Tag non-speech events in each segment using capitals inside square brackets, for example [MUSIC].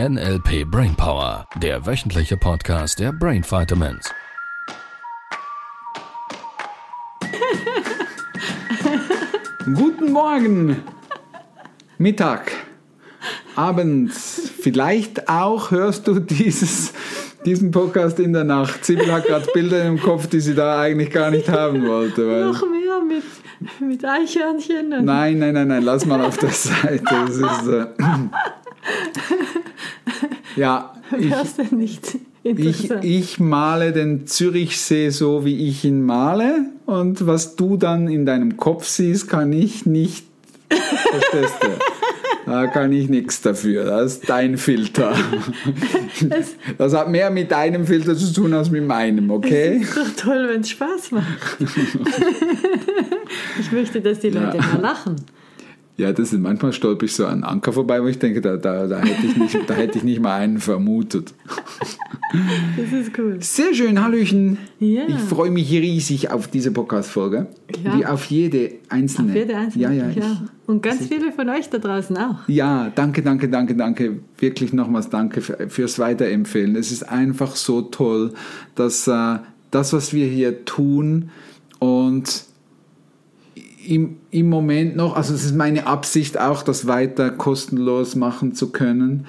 NLP Brainpower, der wöchentliche Podcast der Brain Vitamins. [LAUGHS] Guten Morgen, Mittag, abends, vielleicht auch hörst du dieses, diesen Podcast in der Nacht. Sibyl hat gerade Bilder im Kopf, die sie da eigentlich gar nicht haben wollte. Weil Noch mehr mit, mit Eichhörnchen. und- nein, nein, nein, nein, lass mal auf der Seite. Das ist, äh, ja, [LAUGHS] ich, nicht? ich, ich male den Zürichsee so, wie ich ihn male. Und was du dann in deinem Kopf siehst, kann ich nicht. [LAUGHS] Verstehst du? Da kann ich nichts dafür. Das ist dein Filter. Das hat mehr mit deinem Filter zu tun als mit meinem, okay? ist doch toll, wenn es Spaß macht. [LAUGHS] ich möchte, dass die Leute mal lachen. Ja, das ist manchmal stolper ich so an Anker vorbei, wo ich denke, da, da, da, hätte, ich nicht, da hätte ich nicht mal einen vermutet. Das ist cool. Sehr schön, Hallöchen. Ja. Ich freue mich riesig auf diese Podcast-Folge. Ja. Wie auf jede einzelne. Auf jede einzelne. Ja, ja. Ich, Und ganz viele von euch da draußen auch. ja, danke, danke, danke, danke. Wirklich nochmals danke für, fürs Weiterempfehlen. Es ist einfach so toll, dass äh, das, was wir hier tun und im, im Moment noch, also es ist meine Absicht auch, das weiter kostenlos machen zu können,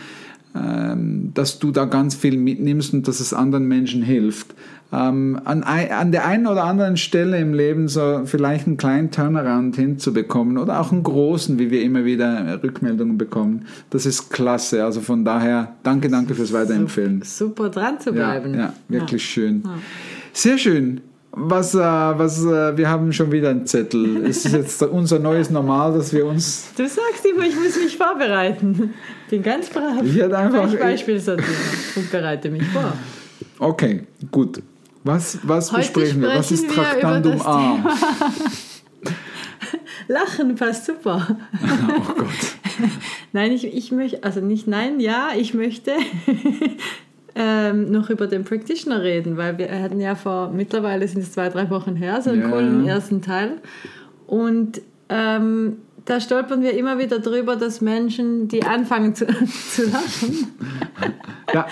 ähm, dass du da ganz viel mitnimmst und dass es anderen Menschen hilft. Ähm, an, an der einen oder anderen Stelle im Leben so vielleicht einen kleinen Turnaround hinzubekommen oder auch einen großen, wie wir immer wieder Rückmeldungen bekommen. Das ist klasse. Also von daher danke, danke fürs Weiterempfehlen. Super dran zu Ja, bleiben. ja, wirklich schön. Sehr schön. Was, äh, was, äh, wir haben schon wieder einen Zettel. Es ist jetzt unser neues Normal, dass wir uns. Du sagst immer, ich muss mich vorbereiten. Bin ganz brav. Ich hätte einfach- Ich Beispiel und bereite mich vor. Okay, gut. Was, was Heute besprechen wir? Was ist Traktandum A? [LAUGHS] Lachen passt super. [LAUGHS] Oh Gott. Nein, ich, ich möchte, also nicht nein, ja, ich möchte ähm, noch über den Practitioner reden, weil wir hatten ja vor, mittlerweile sind es zwei, drei Wochen her, so einen Ja. coolen ersten Teil. Und ähm, da stolpern wir immer wieder drüber, dass Menschen, die anfangen zu, [LAUGHS] zu lachen, [LAUGHS] Ja,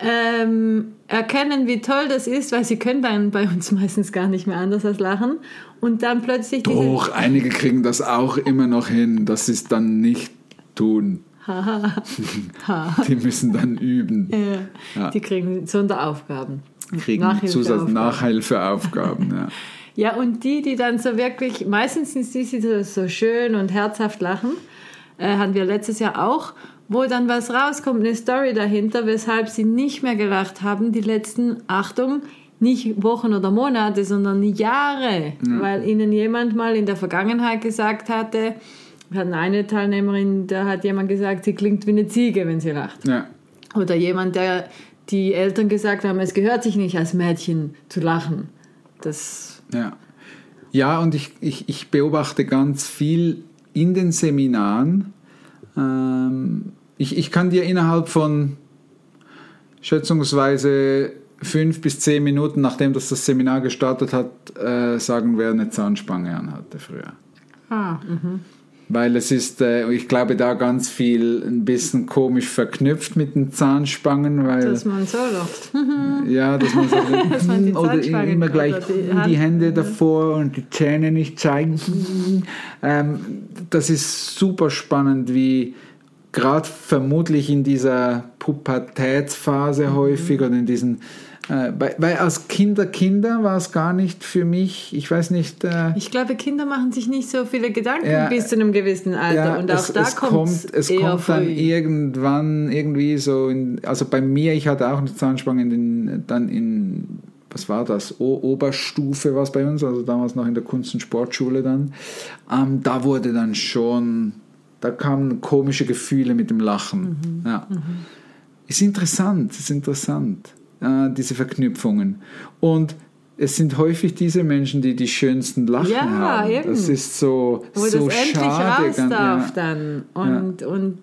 ähm, erkennen, wie toll das ist, weil sie können dann bei uns [LAUGHS] meistens gar nicht mehr anders als lachen. Und dann plötzlich doch, einige kriegen das auch immer noch hin, dass sie es dann nicht tun. [LAUGHS] Die müssen dann üben. Ja, Ja. Die kriegen Sonderaufgaben. Kriegen Nachhilfeaufgaben. Nachhilfeaufgaben. Ja. [LAUGHS] Ja, und die, die dann so wirklich, meistens sind die, die so, schön und herzhaft lachen, äh, hatten wir letztes Jahr auch, wo dann was rauskommt, eine Story dahinter, weshalb sie nicht mehr gelacht haben, die letzten, Achtung, nicht Wochen oder Monate, sondern Jahre, weil ihnen jemand mal in der Vergangenheit gesagt hatte, wir hatten eine Teilnehmerin, da hat jemand gesagt, sie klingt wie eine Ziege, wenn sie lacht. Ja. Oder jemand, der die Eltern gesagt haben, es gehört sich nicht als Mädchen zu lachen. Das Ja, ja und ich, ich, ich beobachte ganz viel in den Seminaren. Ähm, ich, ich kann dir innerhalb von schätzungsweise fünf bis zehn Minuten, nachdem das, das Seminar gestartet hat, äh, sagen, wer eine Zahnspange anhatte früher. ah, Weil es ist, äh, ich glaube, da ganz viel ein bisschen komisch verknüpft mit den Zahnspangen, weil dass man so lacht. [LAUGHS] ja, dass man so [LAUGHS] Dass man die oder immer gleich die die, Hände davor und die Zähne nicht zeigen. ähm, das ist super spannend, wie gerade vermutlich in dieser Pubertätsphase häufig oder in diesen weil, weil als Kinder Kinder war es gar nicht für mich, ich weiß nicht, äh, Ich glaube, Kinder machen sich nicht so viele Gedanken Ja, bis zu einem gewissen Alter. und auch es, da es kommt es eher kommt dann früh. irgendwann irgendwie so, in, also bei mir, ich hatte auch eine Zahnspange in den, dann in, was war das, o Oberstufe war es bei uns, also damals noch in der Kunst- und Sportschule dann, ähm, da wurde dann schon, da kamen komische Gefühle mit dem Lachen. Mhm. Ja. Ist interessant, ist interessant, äh, diese Verknüpfungen. Und es sind häufig diese Menschen, die die schönsten Lachen Ja, haben. eben. Das ist so, wo so das endlich schade. raus ganz- darf ja. dann. Und, und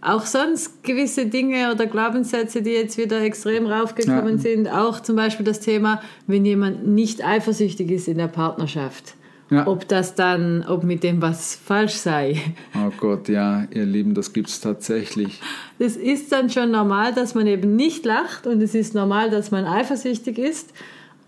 auch sonst gewisse Dinge oder Glaubenssätze, die jetzt wieder extrem raufgekommen Ja. sind. Auch zum Beispiel das Thema, wenn jemand nicht eifersüchtig ist in der Partnerschaft. Ja. ob das dann, ob mit dem was falsch sei. Oh Gott, ja, ihr Lieben, das gibt es tatsächlich. Es ist dann schon normal, dass man eben nicht lacht und es ist normal, dass man eifersüchtig ist.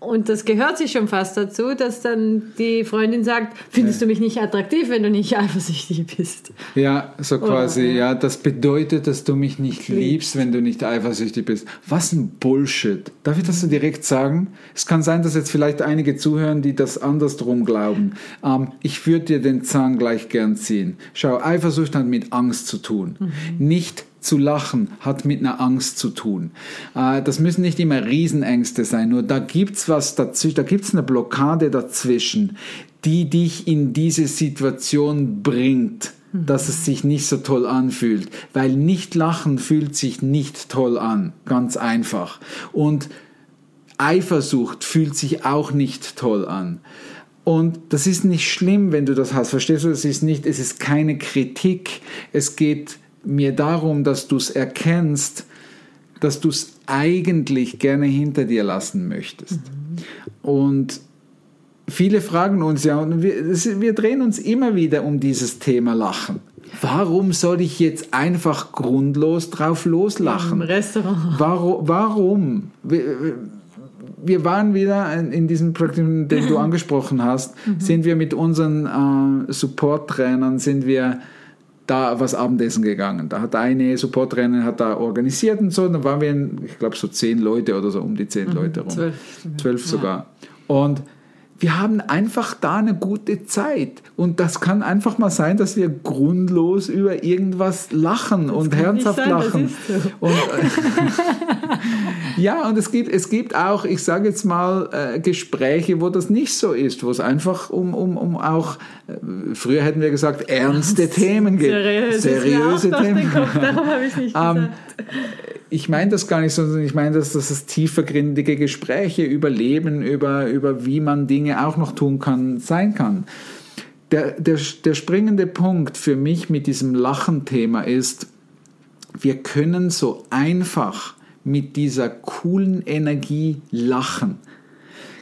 Und das gehört sich schon fast dazu, dass dann die Freundin sagt, findest du mich nicht attraktiv, wenn du nicht [LAUGHS] eifersüchtig bist? Ja, so quasi, ja. ja, das bedeutet, dass du mich nicht liebst, wenn du nicht eifersüchtig bist. Was ein Bullshit. Darf ich das so direkt sagen? Es kann sein, dass jetzt vielleicht einige zuhören, die das andersrum glauben. Ähm, ich würde dir den Zahn gleich gern ziehen. Schau, Eifersucht hat mit Angst zu tun. Nicht zu lachen hat mit einer Angst zu tun. Äh, Das müssen nicht immer Riesenängste sein, nur da gibt's was dazwischen, da gibt's eine Blockade dazwischen, die dich in diese Situation bringt, dass es sich nicht so toll anfühlt. Weil nicht lachen fühlt sich nicht toll an, ganz einfach. Und Eifersucht fühlt sich auch nicht toll an. Und das ist nicht schlimm, wenn du das hast. Verstehst du? Es ist nicht, es ist keine Kritik. Es geht mir darum, dass du es erkennst, dass du es eigentlich gerne hinter dir lassen möchtest. Und viele fragen uns ja, und wir, wir drehen uns immer wieder um dieses Thema Lachen. Warum soll ich jetzt einfach grundlos drauf Im loslachen? Restaurant. Warum? warum? Wir, wir waren wieder in diesem Praktikum, den du [LAUGHS] angesprochen hast, sind wir mit unseren äh, Support-Trainern, sind wir da was Abendessen gegangen. Da hat eine Support-Trainerin hat da organisiert und so, dann waren wir, in, ich glaube, so zehn Leute oder so, um die zehn Leute rum. zwölf. Zwölf sogar. Und wir haben einfach da eine gute Zeit. Und das kann einfach mal sein, dass wir grundlos über irgendwas lachen und kann nicht herzhaft sein, das lachen. so. [LAUGHS] Und, äh, [LAUGHS] ja, und es gibt, es gibt auch, ich sage jetzt mal, äh, Gespräche, wo das nicht so ist, wo es einfach um, um, um auch, äh, früher hätten wir gesagt, ernste [LAUGHS] Themen geht. Seriös. Seriöse Themen. Den Kopf, darum habe ich nicht Ähm, ich meine das gar nicht, sondern ich meine, dass das ist tiefergründige Gespräche über Leben, über, über wie man Dinge auch noch tun kann, sein kann. Der, der, der springende Punkt für mich mit diesem Lachen-Thema ist, wir können so einfach mit dieser coolen Energie lachen,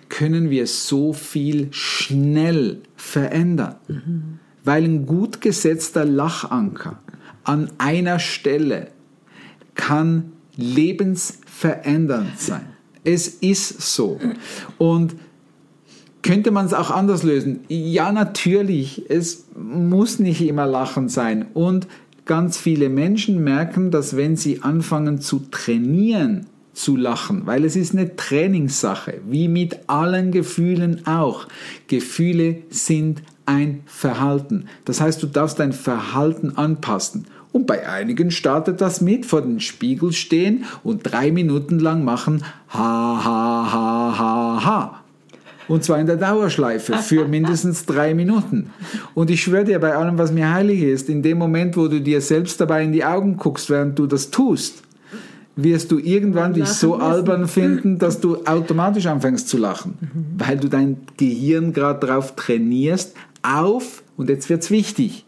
können wir so viel schnell verändern. Weil ein gut gesetzter Lachanker an einer Stelle kann lebensverändernd sein. Es ist so. Und könnte man es auch anders lösen? Ja, natürlich. Es muss nicht immer Lachen sein. Und ganz viele Menschen merken, dass wenn sie anfangen zu trainieren, zu lachen, weil es ist eine Trainingssache, wie mit allen Gefühlen auch. Gefühle sind ein Verhalten. Das heißt, du darfst dein Verhalten anpassen. Und bei einigen startet das mit vor den Spiegel stehen und drei Minuten lang machen ha ha ha ha ha. Und zwar in der Dauerschleife für [LAUGHS] mindestens drei Minuten. Und ich schwöre dir, bei allem, was mir heilig ist, in dem Moment, wo du dir selbst dabei in die Augen guckst, während du das tust, wirst du irgendwann dich so müssen. albern finden, dass du automatisch anfängst zu lachen, weil du dein Gehirn gerade darauf trainierst, auf, und jetzt wird's wichtig,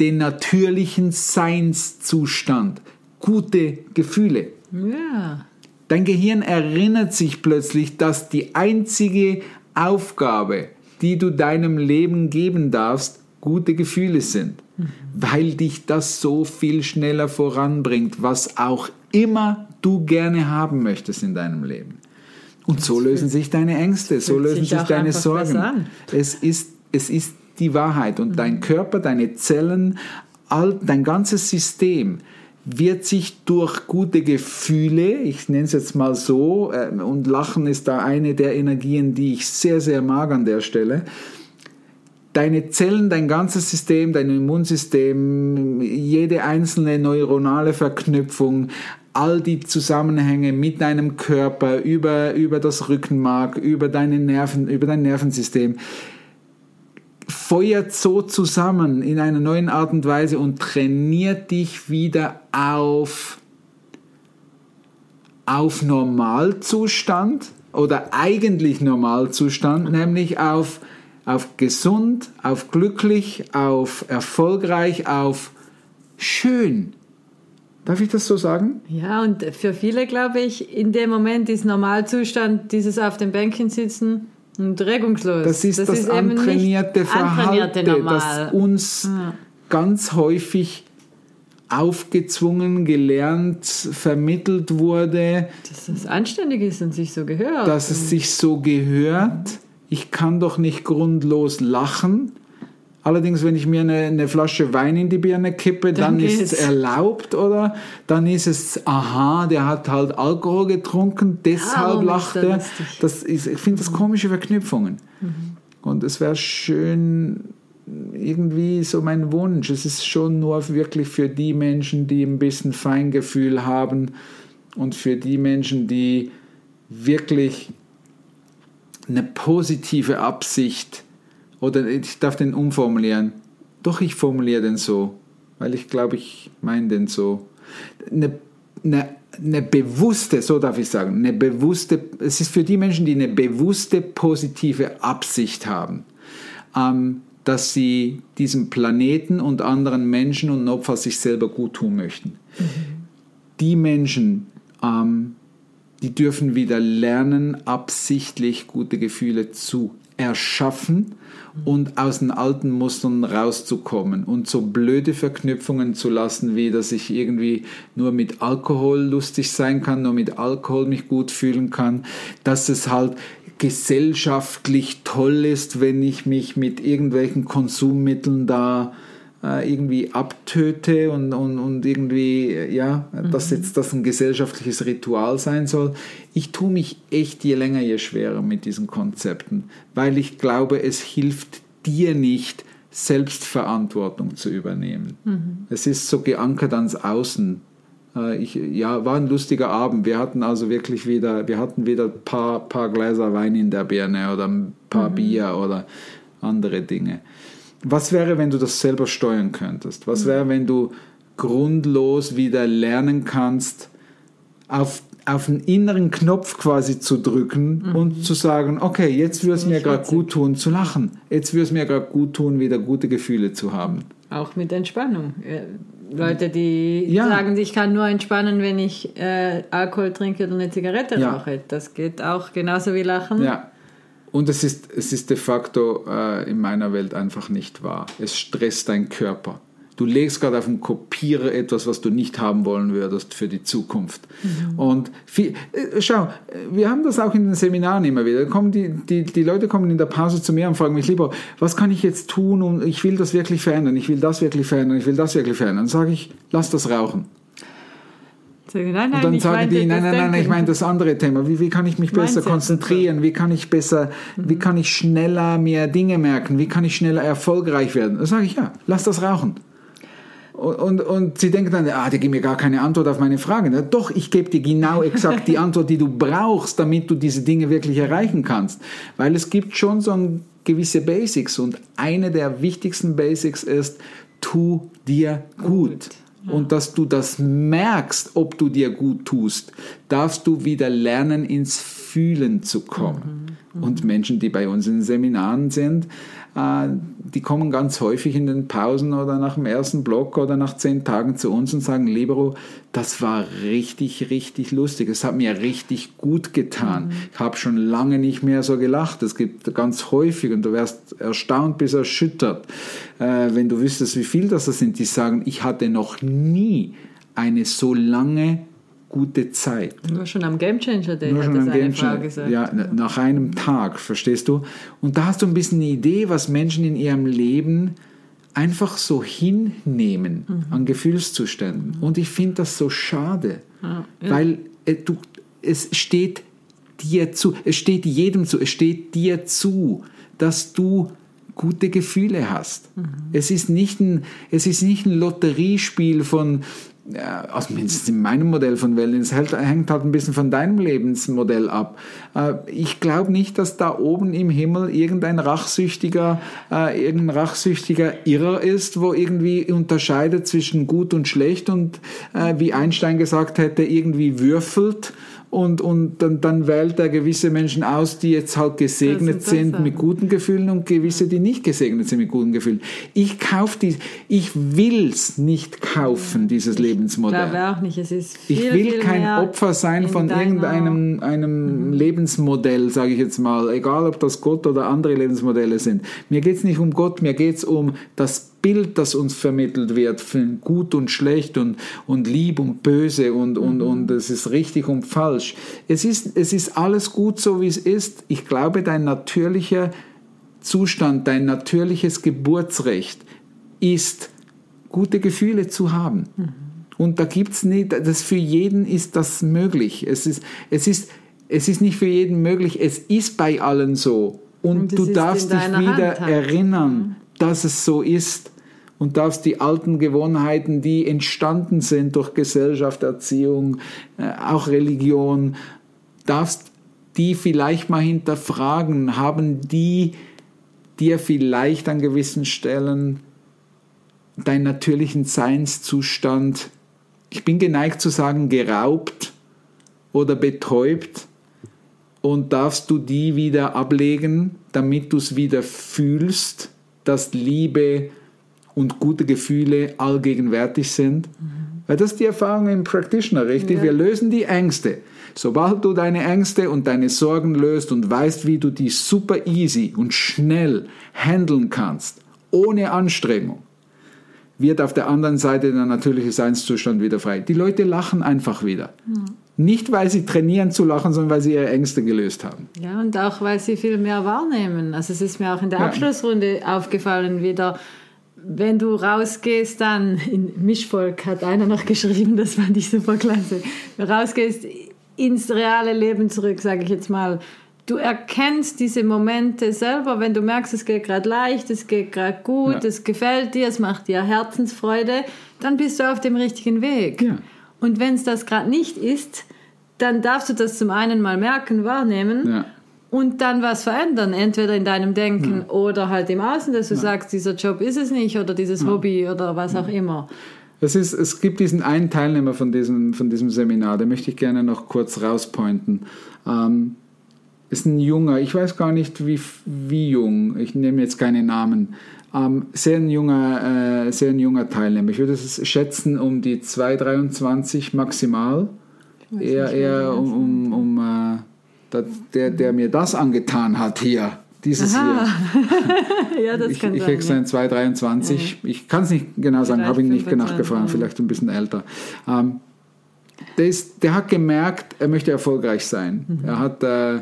den natürlichen Seinszustand, gute Gefühle. Ja. Dein Gehirn erinnert sich plötzlich, dass die einzige Aufgabe, die du deinem Leben geben darfst, gute Gefühle sind, weil dich das so viel schneller voranbringt, was auch immer du gerne haben möchtest in deinem Leben. Und so lösen sich deine Ängste, so lösen sich sich deine Sorgen. Es ist, es ist die Wahrheit und dein Körper, deine Zellen, all, dein ganzes System wird sich durch gute Gefühle, ich nenne es jetzt mal so, äh, und Lachen ist da eine der Energien, die ich sehr, sehr mag an der Stelle, deine Zellen, dein ganzes System, dein Immunsystem, jede einzelne neuronale Verknüpfung, all die Zusammenhänge mit deinem Körper, über, über das Rückenmark, über deine Nerven, über dein Nervensystem, feuert so zusammen in einer neuen Art und Weise und trainiert dich wieder auf, auf Normalzustand oder eigentlich Normalzustand, nämlich auf, auf gesund, auf glücklich, auf erfolgreich, auf schön. Darf ich das so sagen? Ja, und für viele, glaube ich, in dem Moment ist Normalzustand dieses auf dem Bänkchen sitzen, regungslos. Das ist das, das ist antrainierte Verhalten, das uns ja. ganz häufig aufgezwungen, gelernt, vermittelt wurde. Dass es anständig ist und sich so gehört. Dass es sich so gehört. Ich kann doch nicht grundlos lachen. Allerdings, wenn ich mir eine, eine, Flasche Wein in die Birne kippe, dann, dann ist es erlaubt, oder? Dann ist es, aha, der hat halt Alkohol getrunken, deshalb ja, lacht er. Das ist, ich finde das komische Verknüpfungen. Mhm. Und es wäre schön, irgendwie so mein Wunsch. Es ist schon nur wirklich für die Menschen, die ein bisschen Feingefühl haben und für die Menschen, die wirklich eine positive Absicht oder ich darf den umformulieren. Doch, ich formuliere den so, weil ich glaube, ich meine den so. Eine, eine, eine bewusste, so darf ich sagen, eine bewusste, es ist für die Menschen, die eine bewusste positive Absicht haben. Ähm, dass sie diesem Planeten und anderen Menschen und Opfer sich selber gut tun möchten. Mhm. Die Menschen, ähm, die dürfen wieder lernen, absichtlich gute Gefühle zu erschaffen und aus den alten Mustern rauszukommen und so blöde Verknüpfungen zu lassen, wie dass ich irgendwie nur mit Alkohol lustig sein kann, nur mit Alkohol mich gut fühlen kann, dass es halt gesellschaftlich toll ist, wenn ich mich mit irgendwelchen Konsummitteln da äh, irgendwie abtöte und, und, und irgendwie, ja, mhm. dass jetzt das ein gesellschaftliches Ritual sein soll. Ich tue mich echt je länger, je schwerer mit diesen Konzepten, weil ich glaube, es hilft dir nicht, Selbstverantwortung zu übernehmen. Mhm. Es ist so geankert ans Außen. Äh, ich, ja, war ein lustiger Abend. Wir hatten also wirklich wieder, wir hatten wieder ein paar, paar Gläser Wein in der Birne oder ein paar mhm. Bier oder andere Dinge. Was wäre, wenn du das selber steuern könntest? Was mhm. wäre, wenn du grundlos wieder lernen kannst, auf, auf einen inneren Knopf quasi zu drücken mhm. und zu sagen, okay, jetzt würde es mir gerade gut tun zu lachen. Jetzt würde es mir gerade gut tun, wieder gute Gefühle zu haben. Auch mit Entspannung. Leute, die ja. sagen, ich kann nur entspannen, wenn ich äh, Alkohol trinke oder eine Zigarette ja. rauche. Das geht auch genauso wie Lachen. Ja. Und es ist, es ist de facto äh, in meiner Welt einfach nicht wahr. Es stresst deinen Körper. Du legst gerade auf den Kopierer etwas, was du nicht haben wollen würdest für die Zukunft. Mhm. Und viel, äh, schau, wir haben das auch in den Seminaren immer wieder. Kommen die, die, die Leute kommen in der Pause zu mir und fragen mich lieber, was kann ich jetzt tun und ich will das wirklich verändern, ich will das wirklich verändern, ich will das wirklich verändern. Dann sage ich, lass das rauchen. Nein, nein, und dann sagen die, nein, nein, nein, ich meine das andere Thema. Wie, wie kann ich mich besser konzentrieren? Wie kann ich besser, mhm. wie kann ich schneller mehr Dinge merken? Wie kann ich schneller erfolgreich werden? Dann sage ich, ja, lass das rauchen. Und, und, und sie denken dann, ah, die geben mir gar keine Antwort auf meine Frage. Na, doch, ich gebe dir genau [LAUGHS] exakt die Antwort, die du brauchst, damit du diese Dinge wirklich erreichen kannst. Weil es gibt schon so gewisse Basics und eine der wichtigsten Basics ist, tu dir gut. gut. Und dass du das merkst, ob du dir gut tust, darfst du wieder lernen, ins Fühlen zu kommen. Mhm. Mhm. Und Menschen, die bei uns in den Seminaren sind, äh, die kommen ganz häufig in den Pausen oder nach dem ersten Block oder nach zehn Tagen zu uns und sagen, Libero, das war richtig, richtig lustig. Es hat mir richtig gut getan. Mhm. Ich habe schon lange nicht mehr so gelacht. Es gibt ganz häufig und du wärst erstaunt bis erschüttert, äh, wenn du wüsstest, wie viel das sind, die sagen, ich hatte noch nie eine so lange gute Zeit. Nur schon am Gamechanger Day Nur schon am Game Frau gesagt. Ja, nach einem Tag, verstehst du? Und da hast du ein bisschen eine Idee, was Menschen in ihrem Leben einfach so hinnehmen mhm. an Gefühlszuständen. Mhm. Und ich finde das so schade, ja, ja. weil äh, du, es steht dir zu, es steht jedem zu, es steht dir zu, dass du gute Gefühle hast. Mhm. Es, ist nicht ein, es ist nicht ein Lotteriespiel von also mindestens in meinem Modell von Wellness, hängt halt ein bisschen von deinem Lebensmodell ab. Äh, ich glaube nicht, dass da oben im Himmel irgendein rachsüchtiger, äh, irgendein rachsüchtiger Irrer ist, wo irgendwie unterscheidet zwischen gut und schlecht und äh, wie Einstein gesagt hätte, irgendwie würfelt und, und dann, dann wählt er gewisse Menschen aus, die jetzt halt gesegnet sind mit guten Gefühlen und gewisse, die nicht gesegnet sind mit guten Gefühlen. Ich kaufe die, ich will's nicht kaufen, dieses Leben Lebensmodell. Ich glaube auch nicht. Es ist viel, ich will viel kein Opfer sein in von irgendeinem einem Lebensmodell, sage ich jetzt mal, egal ob das Gott oder andere Lebensmodelle sind. Mir geht es nicht um Gott, mir geht es um das Bild, das uns vermittelt wird, von gut und schlecht und, und lieb und böse und, und, und es ist richtig und falsch. Es ist, es ist alles gut so, wie es ist. Ich glaube, dein natürlicher Zustand, dein natürliches Geburtsrecht ist, gute Gefühle zu haben. Und da gibt es nicht, das für jeden ist das möglich. Es ist, es, ist, es ist nicht für jeden möglich, es ist bei allen so. Und, Und du darfst dich wieder Hand erinnern, dass es so ist. Und darfst die alten Gewohnheiten, die entstanden sind durch Gesellschaft, Erziehung, äh, auch Religion, darfst die vielleicht mal hinterfragen. Haben die dir vielleicht an gewissen Stellen deinen natürlichen Seinszustand, ich bin geneigt zu sagen, geraubt oder betäubt und darfst du die wieder ablegen, damit du es wieder fühlst, dass Liebe und gute Gefühle allgegenwärtig sind. Weil das ist die Erfahrung im Practitioner, richtig? Ja. Wir lösen die Ängste. Sobald du deine Ängste und deine Sorgen löst und weißt, wie du die super easy und schnell handeln kannst, ohne Anstrengung, wird auf der anderen Seite der natürliche Seinszustand wieder frei. Die Leute lachen einfach wieder. Nicht, weil sie trainieren zu lachen, sondern weil sie ihre Ängste gelöst haben. Ja, und auch, weil sie viel mehr wahrnehmen. Also es ist mir auch in der Ja. Abschlussrunde aufgefallen wieder, wenn du rausgehst dann, in Mischvolk hat einer noch geschrieben, das fand ich super klasse, wenn du rausgehst ins reale Leben zurück, sage ich jetzt mal, du erkennst diese Momente selber, wenn du merkst, es geht gerade leicht, es geht gerade gut, Ja. es gefällt dir, es macht dir Herzensfreude, dann bist du auf dem richtigen Weg. Ja. Und wenn es das gerade nicht ist, dann darfst du das zum einen mal merken, wahrnehmen Ja. Und dann was verändern, entweder in deinem Denken oder halt im Außen, dass du sagst, dieser Job ist es nicht oder dieses Hobby oder was auch immer. Es, ist, es gibt diesen einen Teilnehmer von diesem, von diesem Seminar, den möchte ich gerne noch kurz rauspointen. Ähm, ist ein junger, ich weiß gar nicht wie, wie jung, ich nehme jetzt keine Namen, ähm, sehr, ein junger, äh, sehr ein junger Teilnehmer. Ich würde es schätzen um die 2,23 maximal. Eher, eher das um, um, um äh, der, der mir das angetan hat hier, dieses Aha. hier. [LAUGHS] ja, das ich kann ich sein. krieg's ja. dann 223. Ich kann es nicht genau sagen, habe ihn nicht 25, nachgefragt, vielleicht ein bisschen älter. Ähm, der, ist, der hat gemerkt, er möchte erfolgreich sein. Mhm. Er hat, äh,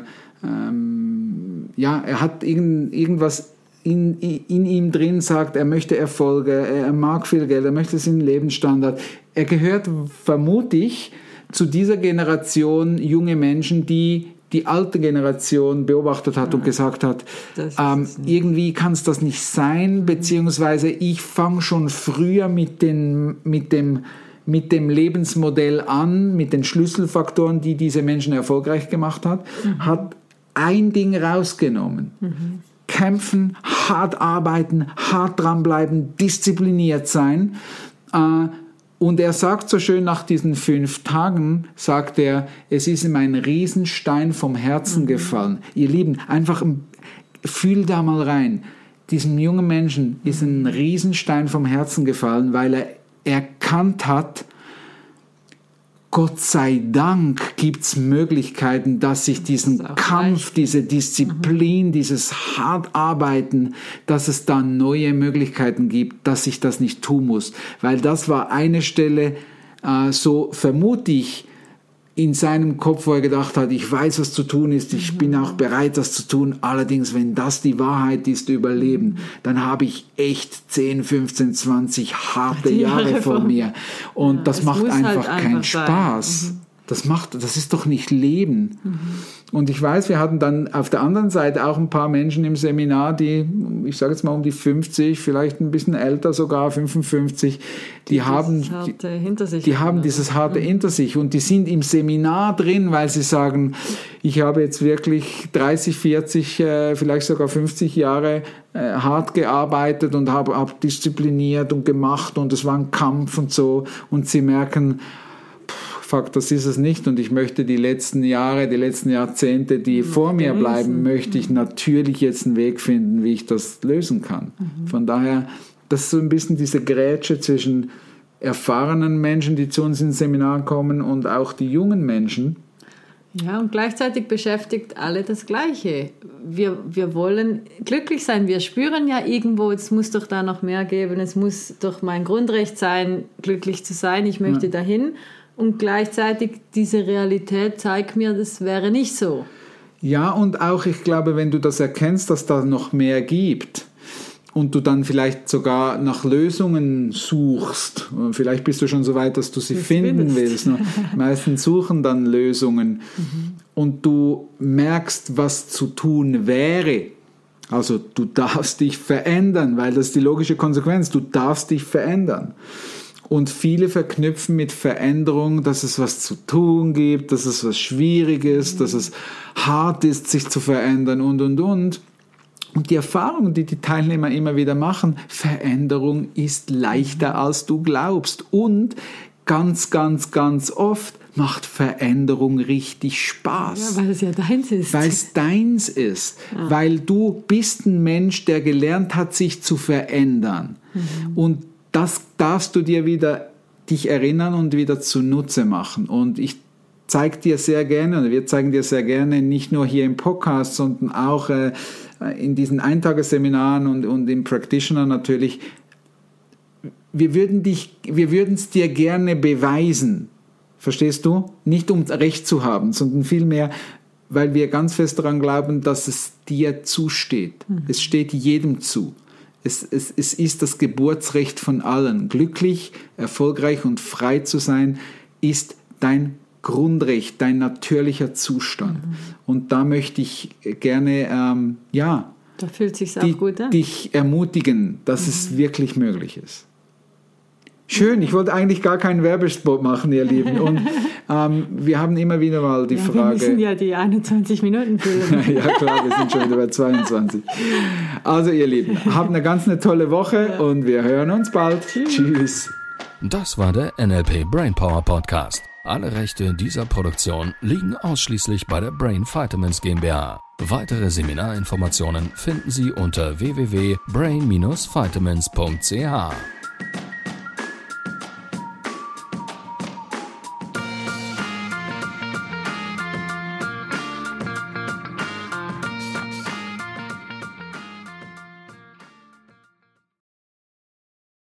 ähm, ja, er hat irgend, irgendwas in, in ihm drin sagt, er möchte Erfolge, er mag viel Geld, er möchte seinen Lebensstandard. Er gehört, vermute ich, zu dieser Generation junge Menschen, die die alte Generation beobachtet hat und gesagt hat, ähm, irgendwie kann es das nicht sein, beziehungsweise ich fange schon früher mit, den, mit, dem, mit dem Lebensmodell an, mit den Schlüsselfaktoren, die diese Menschen erfolgreich gemacht hat, hat ein Ding rausgenommen. Kämpfen, hart arbeiten, hart dranbleiben, diszipliniert sein. Äh, und er sagt so schön nach diesen fünf Tagen, sagt er, es ist ihm ein Riesenstein vom Herzen gefallen. Ihr Lieben, einfach ein- fühl da mal rein. Diesem jungen Menschen ist ein Riesenstein vom Herzen gefallen, weil er erkannt hat, Gott sei Dank gibt es Möglichkeiten, dass ich diesen auch Kampf, leicht. diese Disziplin, dieses Hartarbeiten, dass es da neue Möglichkeiten gibt, dass ich das nicht tun muss. Weil das war eine Stelle, äh, so vermute ich, in seinem Kopf, wo er gedacht hat, ich weiß, was zu tun ist, ich bin auch bereit, das zu tun. Allerdings, wenn das die Wahrheit ist, überleben, dann habe ich echt 10, 15, 20 harte Jahre, Jahre vor mir. [LAUGHS] Und Ja, das macht halt einfach keinen einfach. Spaß. Das macht, das ist doch nicht Leben. Und ich weiß, wir hatten dann auf der anderen Seite auch ein paar Menschen im Seminar, die, ich sage jetzt mal um die 50, vielleicht ein bisschen älter sogar, 55, die, haben, harte hinter sich die haben dieses harte hinter sich und die sind im Seminar drin, weil sie sagen, ich habe jetzt wirklich 30, 40, äh, vielleicht sogar 50 Jahre äh, hart gearbeitet und habe hab diszipliniert und gemacht und es war ein Kampf und so. Und sie merken, fuck, das ist es nicht und ich möchte die letzten Jahre, die letzten Jahrzehnte, die vor mir genießen. bleiben, möchte ich natürlich jetzt einen Weg finden, wie ich das lösen kann. Von daher, das ist so ein bisschen diese Grätsche zwischen erfahrenen Menschen, die zu uns ins Seminar kommen und auch die jungen Menschen. Ja, und gleichzeitig beschäftigt alle das Gleiche. Wir, wir wollen glücklich sein. Wir spüren ja irgendwo, es muss doch da noch mehr geben. Es muss doch mein Grundrecht sein, glücklich zu sein. Ich möchte ja. dahin. Und gleichzeitig diese Realität zeigt mir, das wäre nicht so. Ja, und auch ich glaube, wenn du das erkennst, dass da noch mehr gibt, und du dann vielleicht sogar nach Lösungen suchst. Vielleicht bist du schon so weit, dass du sie das finden willst. Ne? [LAUGHS] Meistens suchen dann Lösungen mhm. und du merkst, was zu tun wäre. Also du darfst dich verändern, weil das ist die logische Konsequenz. Du darfst dich verändern. Und viele verknüpfen mit Veränderung, dass es was zu tun gibt, dass es was Schwieriges, mhm. dass es hart ist, sich zu verändern und, und, und. Und die Erfahrung, die die Teilnehmer immer wieder machen, Veränderung ist leichter als du glaubst. Und ganz, ganz, ganz oft macht Veränderung richtig Spaß. Ja, weil es ja deins ist. Weil es deins ist. Ja. Weil du bist ein Mensch, der gelernt hat, sich zu verändern. Mhm. Und das darfst du dir wieder dich erinnern und wieder zunutze machen. Und ich zeige dir sehr gerne, oder wir zeigen dir sehr gerne, nicht nur hier im Podcast, sondern auch äh, in diesen Eintageseminaren und, und im Practitioner natürlich, wir würden dich, wir würden es dir gerne beweisen. Verstehst du? Nicht um Recht zu haben, sondern vielmehr, weil wir ganz fest daran glauben, dass es dir zusteht. Mhm. Es steht jedem zu. Es, es, es ist das Geburtsrecht von allen. Glücklich, erfolgreich und frei zu sein, ist dein Grundrecht, dein natürlicher Zustand. Mhm. Und da möchte ich gerne, ähm, ja, da fühlt sich auch gut an. dich ermutigen, dass mhm. es wirklich möglich ist. Schön, ich wollte eigentlich gar keinen Werbespot machen, ihr Lieben. Und ähm, wir haben immer wieder mal die ja, Frage. Wir müssen ja die 21 Minuten füllen. [LAUGHS] ja, klar, wir sind schon wieder bei 22. Also, ihr Lieben, habt eine ganz eine tolle Woche ja. und wir hören uns bald. Tschüss. Tschüss. Das war der NLP Brainpower Podcast. Alle Rechte dieser Produktion liegen ausschließlich bei der Brain Vitamins GmbH. Weitere Seminarinformationen finden Sie unter www.brain-vitamins.ch.